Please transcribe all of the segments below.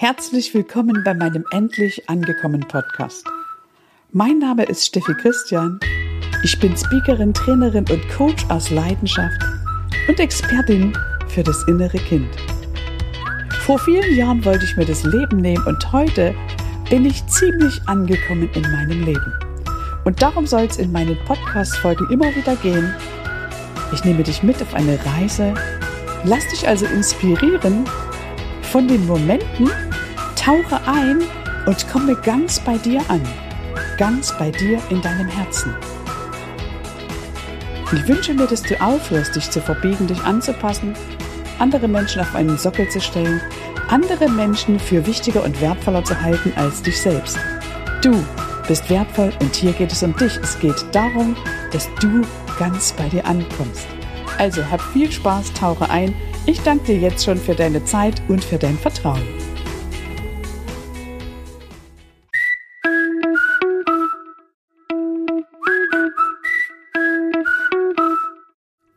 Herzlich willkommen bei meinem endlich angekommen Podcast. Mein Name ist Steffi Christian. Ich bin Speakerin, Trainerin und Coach aus Leidenschaft und Expertin für das innere Kind. Vor vielen Jahren wollte ich mir das Leben nehmen und heute bin ich ziemlich angekommen in meinem Leben. Und darum soll es in meinen Podcast-Folgen immer wieder gehen. Ich nehme dich mit auf eine Reise, lass dich also inspirieren von den Momenten, tauche ein und komme ganz bei dir an, ganz bei dir in deinem Herzen. Ich wünsche mir, dass du aufhörst, dich zu verbiegen, dich anzupassen, andere Menschen auf einen Sockel zu stellen, andere Menschen für wichtiger und wertvoller zu halten als dich selbst. Du bist wertvoll und hier geht es um dich. Es geht darum, dass du ganz bei dir ankommst. Also hab viel Spaß, tauche ein. Ich danke dir jetzt schon für deine Zeit und für dein Vertrauen.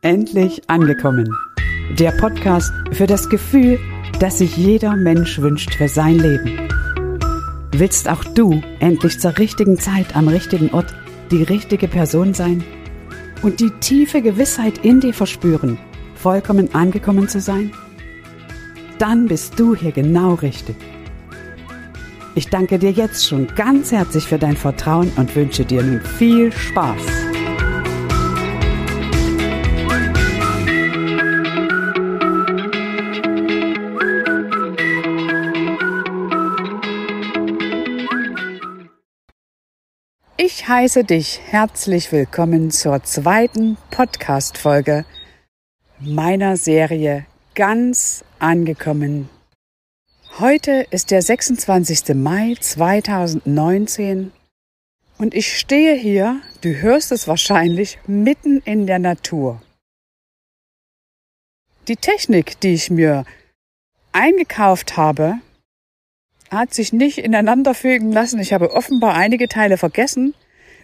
Endlich angekommen. Der Podcast für das Gefühl, das sich jeder Mensch wünscht für sein Leben. Willst auch du endlich zur richtigen Zeit am richtigen Ort die richtige Person sein? und die tiefe Gewissheit in dir verspüren, vollkommen angekommen zu sein? Dann bist du hier genau richtig. Ich danke dir jetzt schon ganz herzlich für dein Vertrauen und wünsche dir nun viel Spaß. Ich heiße dich herzlich willkommen zur zweiten Podcast-Folge meiner Serie Ganz angekommen. Heute ist der 26. Mai 2019 und ich stehe hier, du hörst es wahrscheinlich, mitten in der Natur. Die Technik, die ich mir eingekauft habe, hat sich nicht ineinander fügen lassen. Ich habe offenbar einige Teile vergessen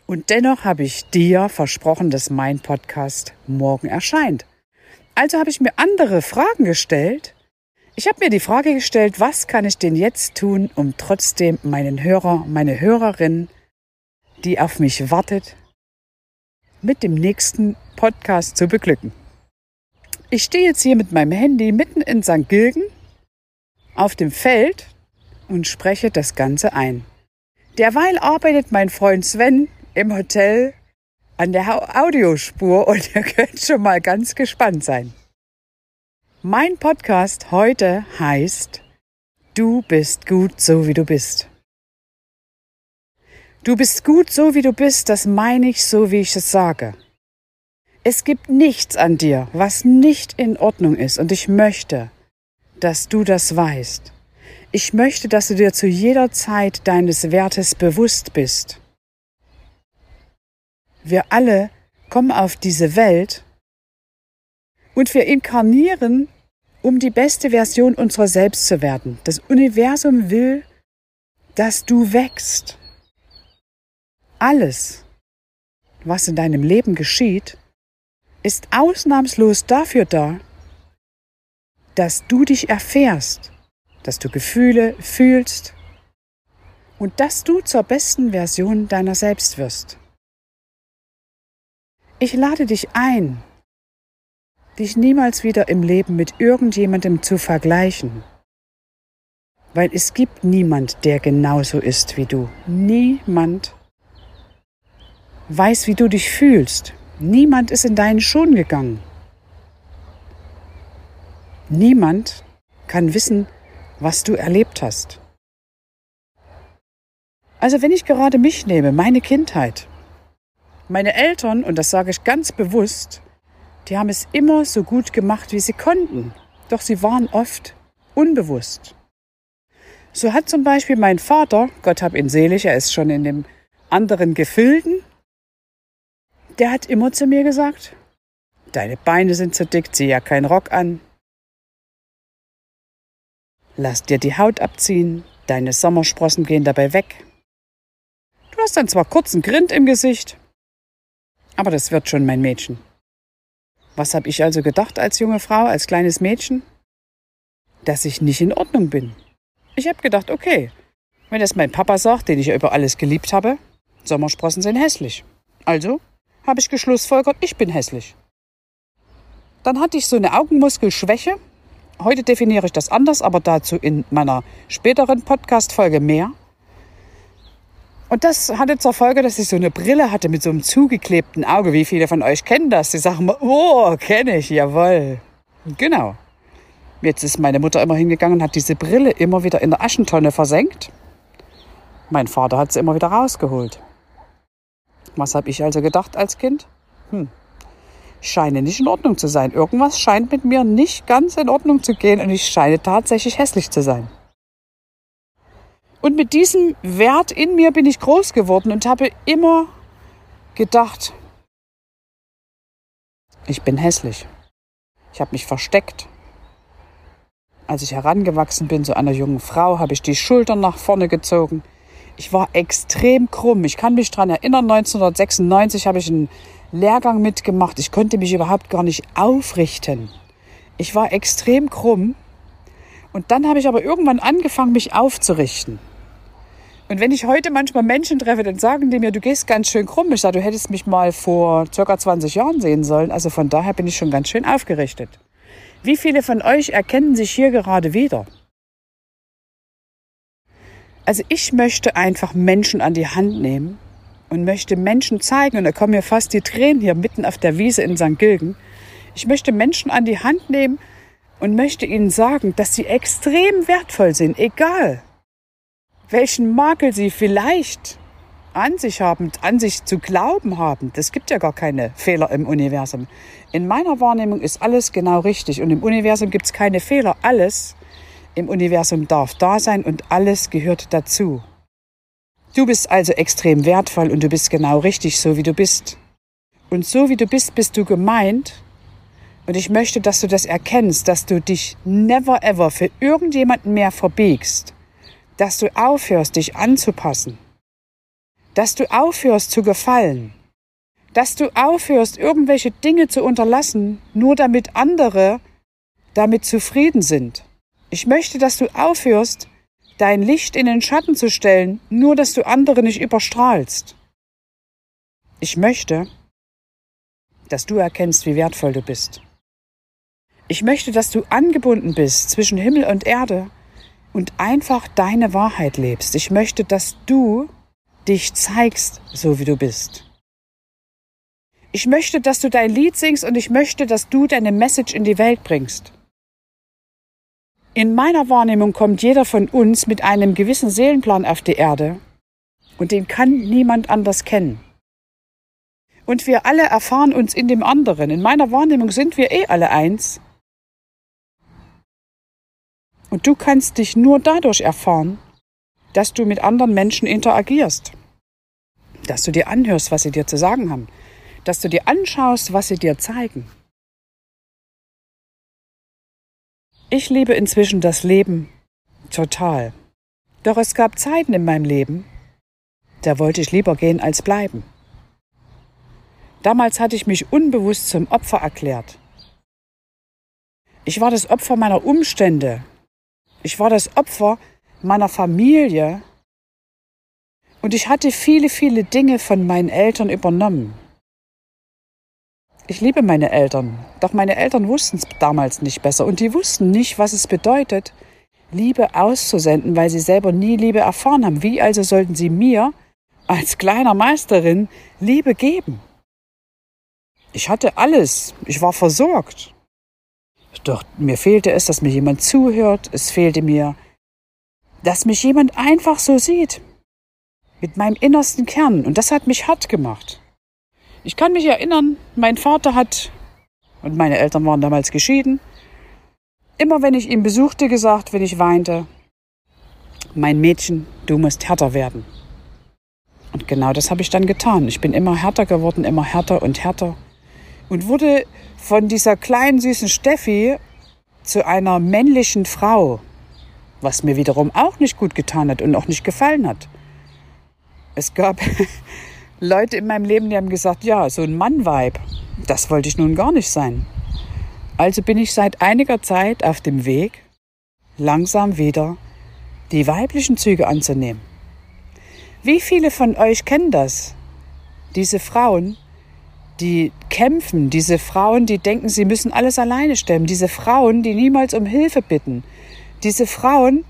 und dennoch habe ich dir versprochen, dass mein Podcast morgen erscheint. Also habe ich mir andere Fragen gestellt. Ich habe mir die Frage gestellt, was kann ich denn jetzt tun, um trotzdem meinen Hörer, meine Hörerin, die auf mich wartet, mit dem nächsten Podcast zu beglücken. Ich stehe jetzt hier mit meinem Handy mitten in St. Gilgen auf dem Feld und spreche das Ganze ein. Derweil arbeitet mein Freund Sven im Hotel an der Audiospur und ihr könnt schon mal ganz gespannt sein. Mein Podcast heute heißt Du bist gut so wie du bist. Du bist gut so wie du bist, das meine ich so wie ich es sage. Es gibt nichts an dir, was nicht in Ordnung ist und ich möchte, dass du das weißt. Ich möchte, dass du dir zu jeder Zeit deines Wertes bewusst bist. Wir alle kommen auf diese Welt und wir inkarnieren, um die beste Version unserer selbst zu werden. Das Universum will, dass du wächst. Alles, was in deinem Leben geschieht, ist ausnahmslos dafür da, dass du dich erfährst, dass du Gefühle fühlst und dass du zur besten Version deiner selbst wirst. Ich lade dich ein, dich niemals wieder im Leben mit irgendjemandem zu vergleichen. Weil es gibt niemand, der genauso ist wie du. Niemand weiß, wie du dich fühlst. Niemand ist in deinen Schuhen gegangen. Niemand kann wissen, was du erlebt hast. Also wenn ich gerade mich nehme, meine Kindheit, meine Eltern, und das sage ich ganz bewusst, die haben es immer so gut gemacht, wie sie konnten. Doch sie waren oft unbewusst. So hat zum Beispiel mein Vater, Gott hab ihn selig, er ist schon in dem anderen Gefilden, der hat immer zu mir gesagt, deine Beine sind zu dick, zieh ja keinen Rock an. Lass dir die Haut abziehen, deine Sommersprossen gehen dabei weg. Du hast dann zwar kurzen Grind im Gesicht, aber das wird schon mein Mädchen. Was habe ich also gedacht als junge Frau, als kleines Mädchen? Dass ich nicht in Ordnung bin. Ich habe gedacht, okay, wenn das mein Papa sagt, den ich über alles geliebt habe, Sommersprossen sind hässlich. Also habe ich geschlussfolgert, ich bin hässlich. Dann hatte ich so eine Augenmuskelschwäche. Heute definiere ich das anders, aber dazu in meiner späteren Podcast-Folge mehr. Und das hatte zur Folge, dass ich so eine Brille hatte mit so einem zugeklebten Auge. Wie viele von euch kennen das? Die sagen mal, oh, kenne ich, jawoll. Genau. Jetzt ist meine Mutter immer hingegangen und hat diese Brille immer wieder in der Aschentonne versenkt. Mein Vater hat sie immer wieder rausgeholt. Was habe ich also gedacht als Kind? Hm, scheine nicht in Ordnung zu sein. Irgendwas scheint mit mir nicht ganz in Ordnung zu gehen und ich scheine tatsächlich hässlich zu sein. Und mit diesem Wert in mir bin ich groß geworden und habe immer gedacht, ich bin hässlich. Ich habe mich versteckt. Als ich herangewachsen bin zu einer jungen Frau, habe ich die Schultern nach vorne gezogen. Ich war extrem krumm. Ich kann mich daran erinnern, 1996 habe ich einen Lehrgang mitgemacht. Ich konnte mich überhaupt gar nicht aufrichten. Ich war extrem krumm. Und dann habe ich aber irgendwann angefangen, mich aufzurichten. Und wenn ich heute manchmal Menschen treffe, dann sagen die mir, du gehst ganz schön krumm. Ich sage, du hättest mich mal vor circa 20 Jahren sehen sollen. Also von daher bin ich schon ganz schön aufgerichtet. Wie viele von euch erkennen sich hier gerade wieder? Also ich möchte einfach Menschen an die Hand nehmen und möchte Menschen zeigen, und da kommen mir fast die Tränen hier mitten auf der Wiese in St. Gilgen. Ich möchte Menschen an die Hand nehmen und möchte ihnen sagen, dass sie extrem wertvoll sind, egal welchen Makel sie vielleicht an sich haben, an sich zu glauben haben. Das gibt ja gar keine Fehler im Universum. In meiner Wahrnehmung ist alles genau richtig und im Universum gibt es keine Fehler. Alles im Universum darf da sein und alles gehört dazu. Du bist also extrem wertvoll und du bist genau richtig, so wie du bist. Und so wie du bist, bist du gemeint. Und ich möchte, dass du das erkennst, dass du dich never ever für irgendjemanden mehr verbiegst dass du aufhörst, dich anzupassen, dass du aufhörst zu gefallen, dass du aufhörst, irgendwelche Dinge zu unterlassen, nur damit andere damit zufrieden sind. Ich möchte, dass du aufhörst, dein Licht in den Schatten zu stellen, nur dass du andere nicht überstrahlst. Ich möchte, dass du erkennst, wie wertvoll du bist. Ich möchte, dass du angebunden bist zwischen Himmel und Erde und einfach deine Wahrheit lebst. Ich möchte, dass du dich zeigst, so wie du bist. Ich möchte, dass du dein Lied singst und ich möchte, dass du deine Message in die Welt bringst. In meiner Wahrnehmung kommt jeder von uns mit einem gewissen Seelenplan auf die Erde und den kann niemand anders kennen. Und wir alle erfahren uns in dem anderen. In meiner Wahrnehmung sind wir eh alle eins. Und du kannst dich nur dadurch erfahren, dass du mit anderen Menschen interagierst, dass du dir anhörst, was sie dir zu sagen haben, dass du dir anschaust, was sie dir zeigen. Ich liebe inzwischen das Leben total. Doch es gab Zeiten in meinem Leben, da wollte ich lieber gehen als bleiben. Damals hatte ich mich unbewusst zum Opfer erklärt. Ich war das Opfer meiner Umstände, ich war das Opfer meiner Familie und ich hatte viele, viele Dinge von meinen Eltern übernommen. Ich liebe meine Eltern, doch meine Eltern wussten es damals nicht besser und die wussten nicht, was es bedeutet, Liebe auszusenden, weil sie selber nie Liebe erfahren haben. Wie also sollten sie mir als kleiner Meisterin Liebe geben? Ich hatte alles, ich war versorgt. Doch mir fehlte es, dass mir jemand zuhört, es fehlte mir, dass mich jemand einfach so sieht, mit meinem innersten Kern. Und das hat mich hart gemacht. Ich kann mich erinnern, mein Vater hat, und meine Eltern waren damals geschieden, immer wenn ich ihn besuchte, gesagt, wenn ich weinte, mein Mädchen, du musst härter werden. Und genau das habe ich dann getan. Ich bin immer härter geworden, immer härter und härter und wurde von dieser kleinen süßen Steffi zu einer männlichen Frau, was mir wiederum auch nicht gut getan hat und auch nicht gefallen hat. Es gab Leute in meinem Leben, die haben gesagt, ja, so ein Mann-Vibe, das wollte ich nun gar nicht sein. Also bin ich seit einiger Zeit auf dem Weg, langsam wieder die weiblichen Züge anzunehmen. Wie viele von euch kennen das? Diese Frauen, die kämpfen, diese Frauen, die denken, sie müssen alles alleine stemmen, diese Frauen, die niemals um Hilfe bitten, diese Frauen,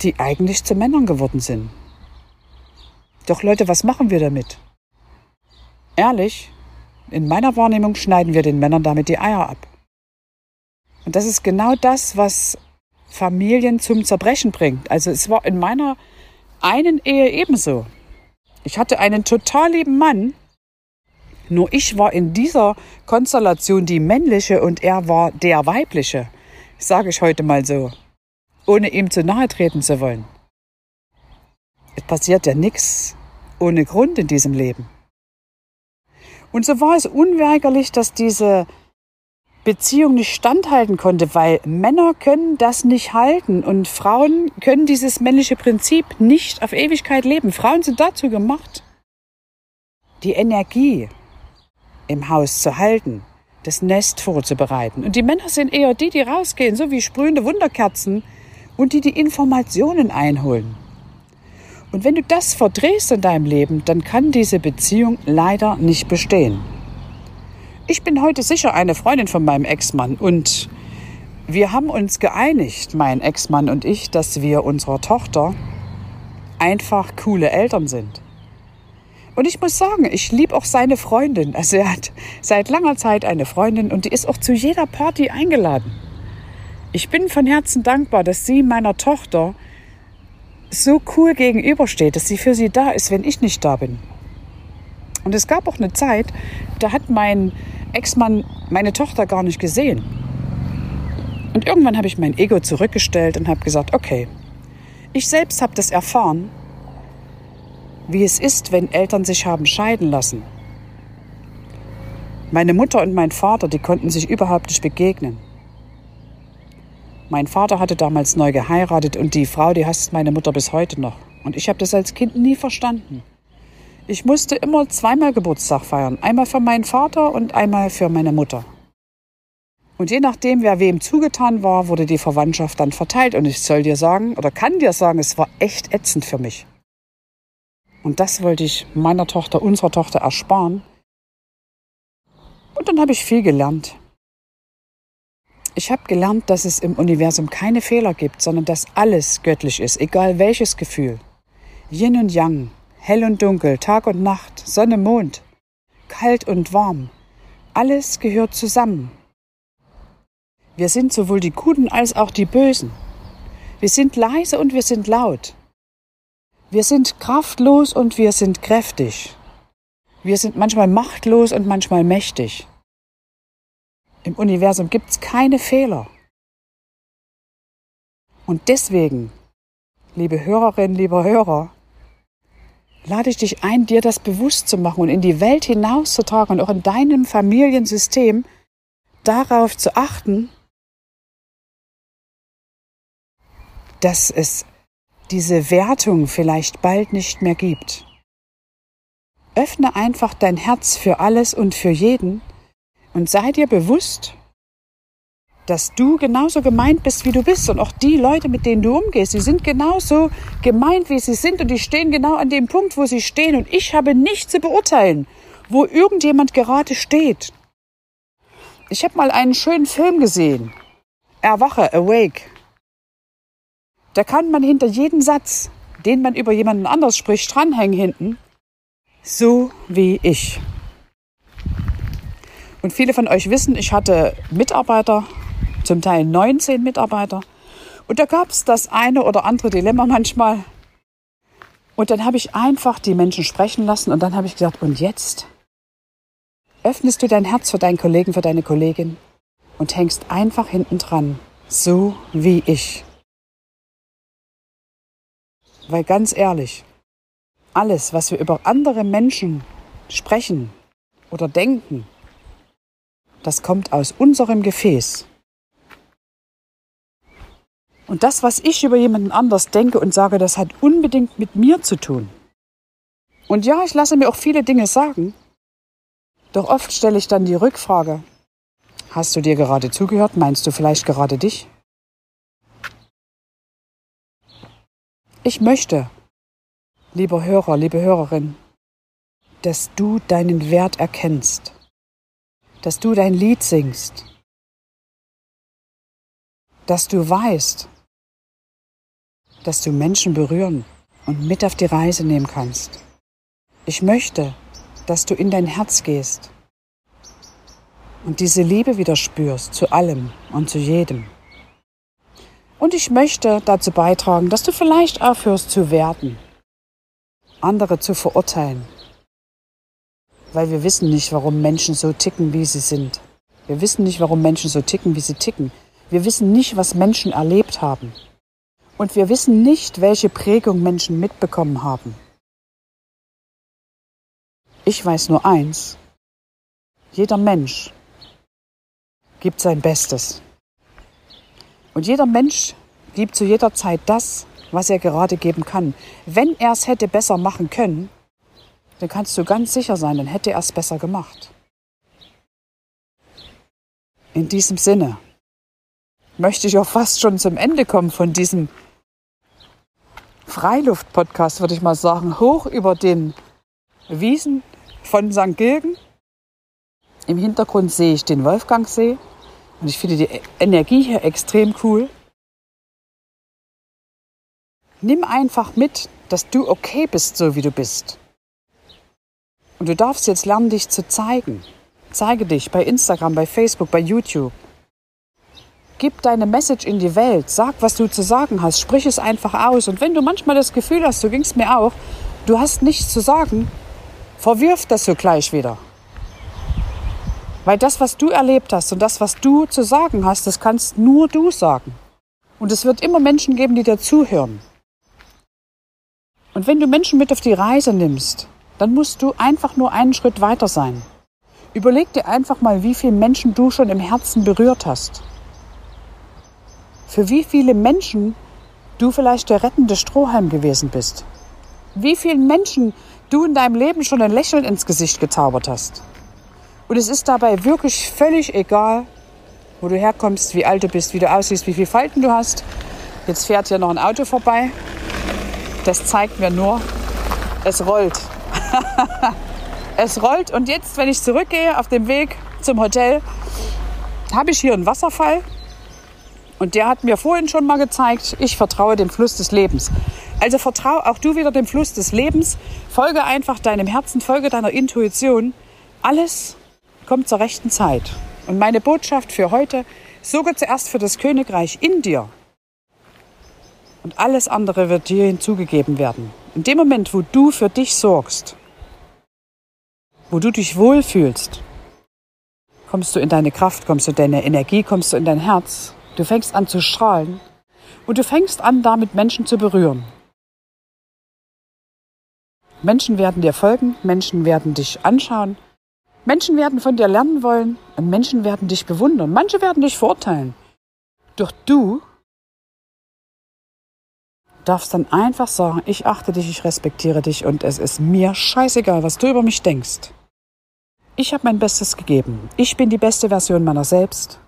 die eigentlich zu Männern geworden sind. Doch Leute, was machen wir damit? Ehrlich, in meiner Wahrnehmung schneiden wir den Männern damit die Eier ab. Und das ist genau das, was Familien zum Zerbrechen bringt. Also es war in meiner einen Ehe ebenso. Ich hatte einen total lieben Mann, nur ich war in dieser Konstellation die männliche und er war der weibliche, sage ich heute mal so, ohne ihm zu nahe treten zu wollen. Es passiert ja nichts ohne Grund in diesem Leben. Und so war es unweigerlich, dass diese Beziehung nicht standhalten konnte, weil Männer können das nicht halten und Frauen können dieses männliche Prinzip nicht auf Ewigkeit leben. Frauen sind dazu gemacht, die Energie im Haus zu halten, das Nest vorzubereiten. Und die Männer sind eher die, die rausgehen, so wie sprühende Wunderkerzen und die die Informationen einholen. Und wenn du das verdrehst in deinem Leben, dann kann diese Beziehung leider nicht bestehen. Ich bin heute sicher eine Freundin von meinem Ex-Mann und wir haben uns geeinigt, mein Ex-Mann und ich, dass wir unserer Tochter einfach coole Eltern sind. Und ich muss sagen, ich liebe auch seine Freundin. Also er hat seit langer Zeit eine Freundin und die ist auch zu jeder Party eingeladen. Ich bin von Herzen dankbar, dass sie meiner Tochter so cool gegenübersteht, dass sie für sie da ist, wenn ich nicht da bin. Und es gab auch eine Zeit, da hat mein Ex-Mann meine Tochter gar nicht gesehen. Und irgendwann habe ich mein Ego zurückgestellt und habe gesagt, okay, ich selbst habe das erfahren, wie es ist, wenn Eltern sich haben scheiden lassen. Meine Mutter und mein Vater, die konnten sich überhaupt nicht begegnen. Mein Vater hatte damals neu geheiratet und die Frau, die hasst meine Mutter bis heute noch. Und ich habe das als Kind nie verstanden. Ich musste immer zweimal Geburtstag feiern. Einmal für meinen Vater und einmal für meine Mutter. Und je nachdem, wer wem zugetan war, wurde die Verwandtschaft dann verteilt. Und ich soll dir sagen, oder kann dir sagen, es war echt ätzend für mich. Und das wollte ich meiner Tochter, unserer Tochter ersparen. Und dann habe ich viel gelernt. Ich habe gelernt, dass es im Universum keine Fehler gibt, sondern dass alles göttlich ist, egal welches Gefühl. Yin und Yang, hell und dunkel, Tag und Nacht, Sonne, Mond, kalt und warm, alles gehört zusammen. Wir sind sowohl die Guten als auch die Bösen. Wir sind leise und wir sind laut. Wir sind kraftlos und wir sind kräftig. Wir sind manchmal machtlos und manchmal mächtig. Im Universum gibt es keine Fehler. Und deswegen, liebe Hörerinnen, lieber Hörer, lade ich dich ein, dir das bewusst zu machen und in die Welt hinauszutragen und auch in deinem Familiensystem darauf zu achten, dass es diese Wertung vielleicht bald nicht mehr gibt. Öffne einfach dein Herz für alles und für jeden und sei dir bewusst, dass du genauso gemeint bist, wie du bist. Und auch die Leute, mit denen du umgehst, die sind genauso gemeint, wie sie sind. Und die stehen genau an dem Punkt, wo sie stehen. Und ich habe nichts zu beurteilen, wo irgendjemand gerade steht. Ich habe mal einen schönen Film gesehen. Erwache, Awake. Da kann man hinter jedem Satz, den man über jemanden anders spricht, dranhängen hinten. So wie ich. Und viele von euch wissen, ich hatte Mitarbeiter zum Teil 19 Mitarbeiter. Und da gab es das eine oder andere Dilemma manchmal. Und dann habe ich einfach die Menschen sprechen lassen und dann habe ich gesagt, und jetzt öffnest du dein Herz für deinen Kollegen, für deine Kollegin und hängst einfach hinten dran, so wie ich. Weil ganz ehrlich, alles, was wir über andere Menschen sprechen oder denken, das kommt aus unserem Gefäß. Und das, was ich über jemanden anders denke und sage, das hat unbedingt mit mir zu tun. Und ja, ich lasse mir auch viele Dinge sagen. Doch oft stelle ich dann die Rückfrage, hast du dir gerade zugehört? Meinst du vielleicht gerade dich? Ich möchte, lieber Hörer, liebe Hörerin, dass du deinen Wert erkennst, dass du dein Lied singst, dass du weißt, dass du Menschen berühren und mit auf die Reise nehmen kannst. Ich möchte, dass du in dein Herz gehst und diese Liebe wieder spürst zu allem und zu jedem. Und ich möchte dazu beitragen, dass du vielleicht aufhörst zu werten, andere zu verurteilen, weil wir wissen nicht, warum Menschen so ticken, wie sie sind. Wir wissen nicht, warum Menschen so ticken, wie sie ticken. Wir wissen nicht, was Menschen erlebt haben. Und wir wissen nicht, welche Prägung Menschen mitbekommen haben. Ich weiß nur eins. Jeder Mensch gibt sein Bestes. Und jeder Mensch gibt zu jeder Zeit das, was er gerade geben kann. Wenn er es hätte besser machen können, dann kannst du ganz sicher sein, dann hätte er es besser gemacht. In diesem Sinne möchte ich auch fast schon zum Ende kommen von diesem Freiluft-Podcast, würde ich mal sagen, hoch über den Wiesen von St. Gilgen. Im Hintergrund sehe ich den Wolfgangsee und ich finde die Energie hier extrem cool. Nimm einfach mit, dass du okay bist, so wie du bist. Und du darfst jetzt lernen, dich zu zeigen. Zeige dich bei Instagram, bei Facebook, bei YouTube. Gib deine Message in die Welt. Sag, was du zu sagen hast. Sprich es einfach aus. Und wenn du manchmal das Gefühl hast, so ging es mir auch, du hast nichts zu sagen, verwirf das so gleich wieder. Weil das, was du erlebt hast und das, was du zu sagen hast, das kannst nur du sagen. Und es wird immer Menschen geben, die dir zuhören. Und wenn du Menschen mit auf die Reise nimmst, dann musst du einfach nur einen Schritt weiter sein. Überleg dir einfach mal, wie viele Menschen du schon im Herzen berührt hast. Für wie viele Menschen du vielleicht der rettende Strohhalm gewesen bist. Wie vielen Menschen du in deinem Leben schon ein Lächeln ins Gesicht gezaubert hast. Und es ist dabei wirklich völlig egal, wo du herkommst, wie alt du bist, wie du aussiehst, wie viele Falten du hast. Jetzt fährt hier noch ein Auto vorbei. Das zeigt mir nur, es rollt. es rollt und jetzt, wenn ich zurückgehe auf dem Weg zum Hotel, habe ich hier einen Wasserfall. Und der hat mir vorhin schon mal gezeigt, ich vertraue dem Fluss des Lebens. Also vertraue auch du wieder dem Fluss des Lebens. Folge einfach deinem Herzen, folge deiner Intuition. Alles kommt zur rechten Zeit. Und meine Botschaft für heute, sorge zuerst für das Königreich in dir. Und alles andere wird dir hinzugegeben werden. In dem Moment, wo du für dich sorgst, wo du dich wohlfühlst, kommst du in deine Kraft, kommst du in deine Energie, kommst du in dein Herz. Du fängst an zu strahlen und du fängst an, damit Menschen zu berühren. Menschen werden dir folgen, Menschen werden dich anschauen, Menschen werden von dir lernen wollen und Menschen werden dich bewundern. Manche werden dich verurteilen. Doch du darfst dann einfach sagen, ich achte dich, ich respektiere dich und es ist mir scheißegal, was du über mich denkst. Ich habe mein Bestes gegeben. Ich bin die beste Version meiner selbst.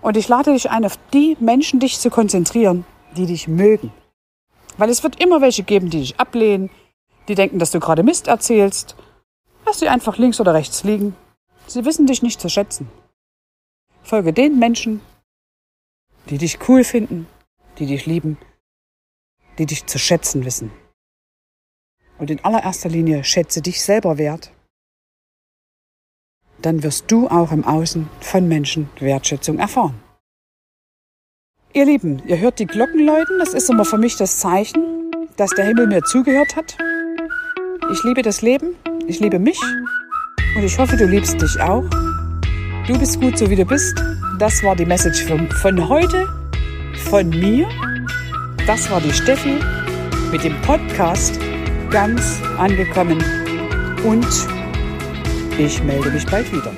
Und ich lade dich ein, auf die Menschen dich zu konzentrieren, die dich mögen. Weil es wird immer welche geben, die dich ablehnen, die denken, dass du gerade Mist erzählst. Lass sie einfach links oder rechts liegen. Sie wissen dich nicht zu schätzen. Folge den Menschen, die dich cool finden, die dich lieben die dich zu schätzen wissen. Und in allererster Linie schätze dich selber wert. Dann wirst du auch im Außen von Menschen Wertschätzung erfahren. Ihr Lieben, ihr hört die Glocken läuten. Das ist immer für mich das Zeichen, dass der Himmel mir zugehört hat. Ich liebe das Leben, ich liebe mich und ich hoffe, du liebst dich auch. Du bist gut, so wie du bist. Das war die Message von, von heute, von mir. Das war die Steffi mit dem Podcast ganz angekommen und ich melde mich bald wieder.